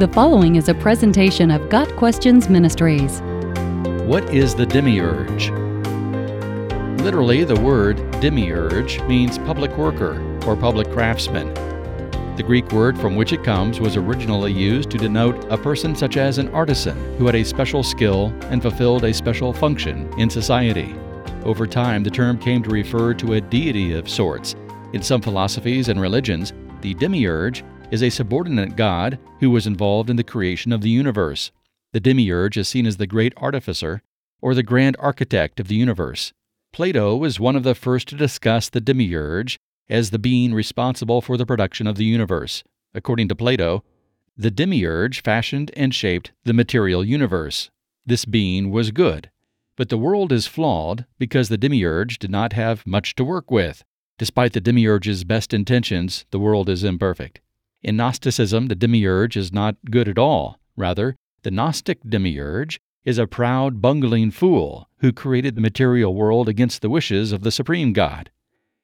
The following is a presentation of Got Questions Ministries. What is the demiurge? Literally, the word demiurge means public worker or public craftsman. The Greek word from which it comes was originally used to denote a person such as an artisan who had a special skill and fulfilled a special function in society. Over time, the term came to refer to a deity of sorts. In some philosophies and religions, the demiurge is a subordinate god who was involved in the creation of the universe. The demiurge is seen as the great artificer or the grand architect of the universe. Plato was one of the first to discuss the demiurge as the being responsible for the production of the universe. According to Plato, the demiurge fashioned and shaped the material universe. This being was good. But the world is flawed because the demiurge did not have much to work with. Despite the demiurge's best intentions, the world is imperfect. In Gnosticism, the demiurge is not good at all. Rather, the Gnostic demiurge is a proud, bungling fool who created the material world against the wishes of the supreme God.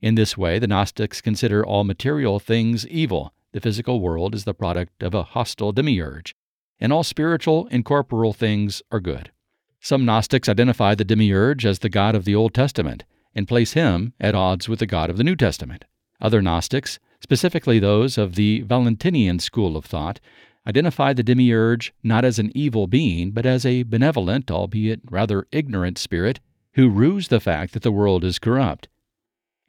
In this way, the Gnostics consider all material things evil. The physical world is the product of a hostile demiurge, and all spiritual and corporal things are good. Some Gnostics identify the demiurge as the God of the Old Testament and place him at odds with the God of the New Testament. Other Gnostics specifically those of the Valentinian school of thought, identify the demiurge not as an evil being, but as a benevolent, albeit rather ignorant spirit who rues the fact that the world is corrupt.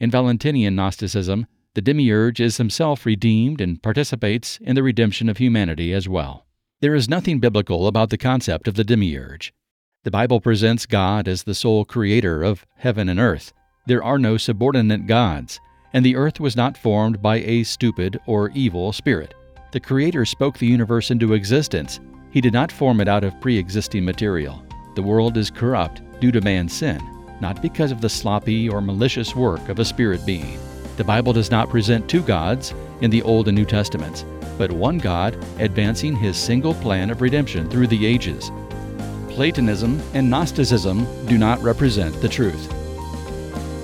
In Valentinian Gnosticism, the demiurge is himself redeemed and participates in the redemption of humanity as well. There is nothing biblical about the concept of the demiurge. The Bible presents God as the sole creator of heaven and earth. There are no subordinate gods and the earth was not formed by a stupid or evil spirit. The Creator spoke the universe into existence. He did not form it out of pre existing material. The world is corrupt due to man's sin, not because of the sloppy or malicious work of a spirit being. The Bible does not present two gods in the Old and New Testaments, but one God advancing his single plan of redemption through the ages. Platonism and Gnosticism do not represent the truth.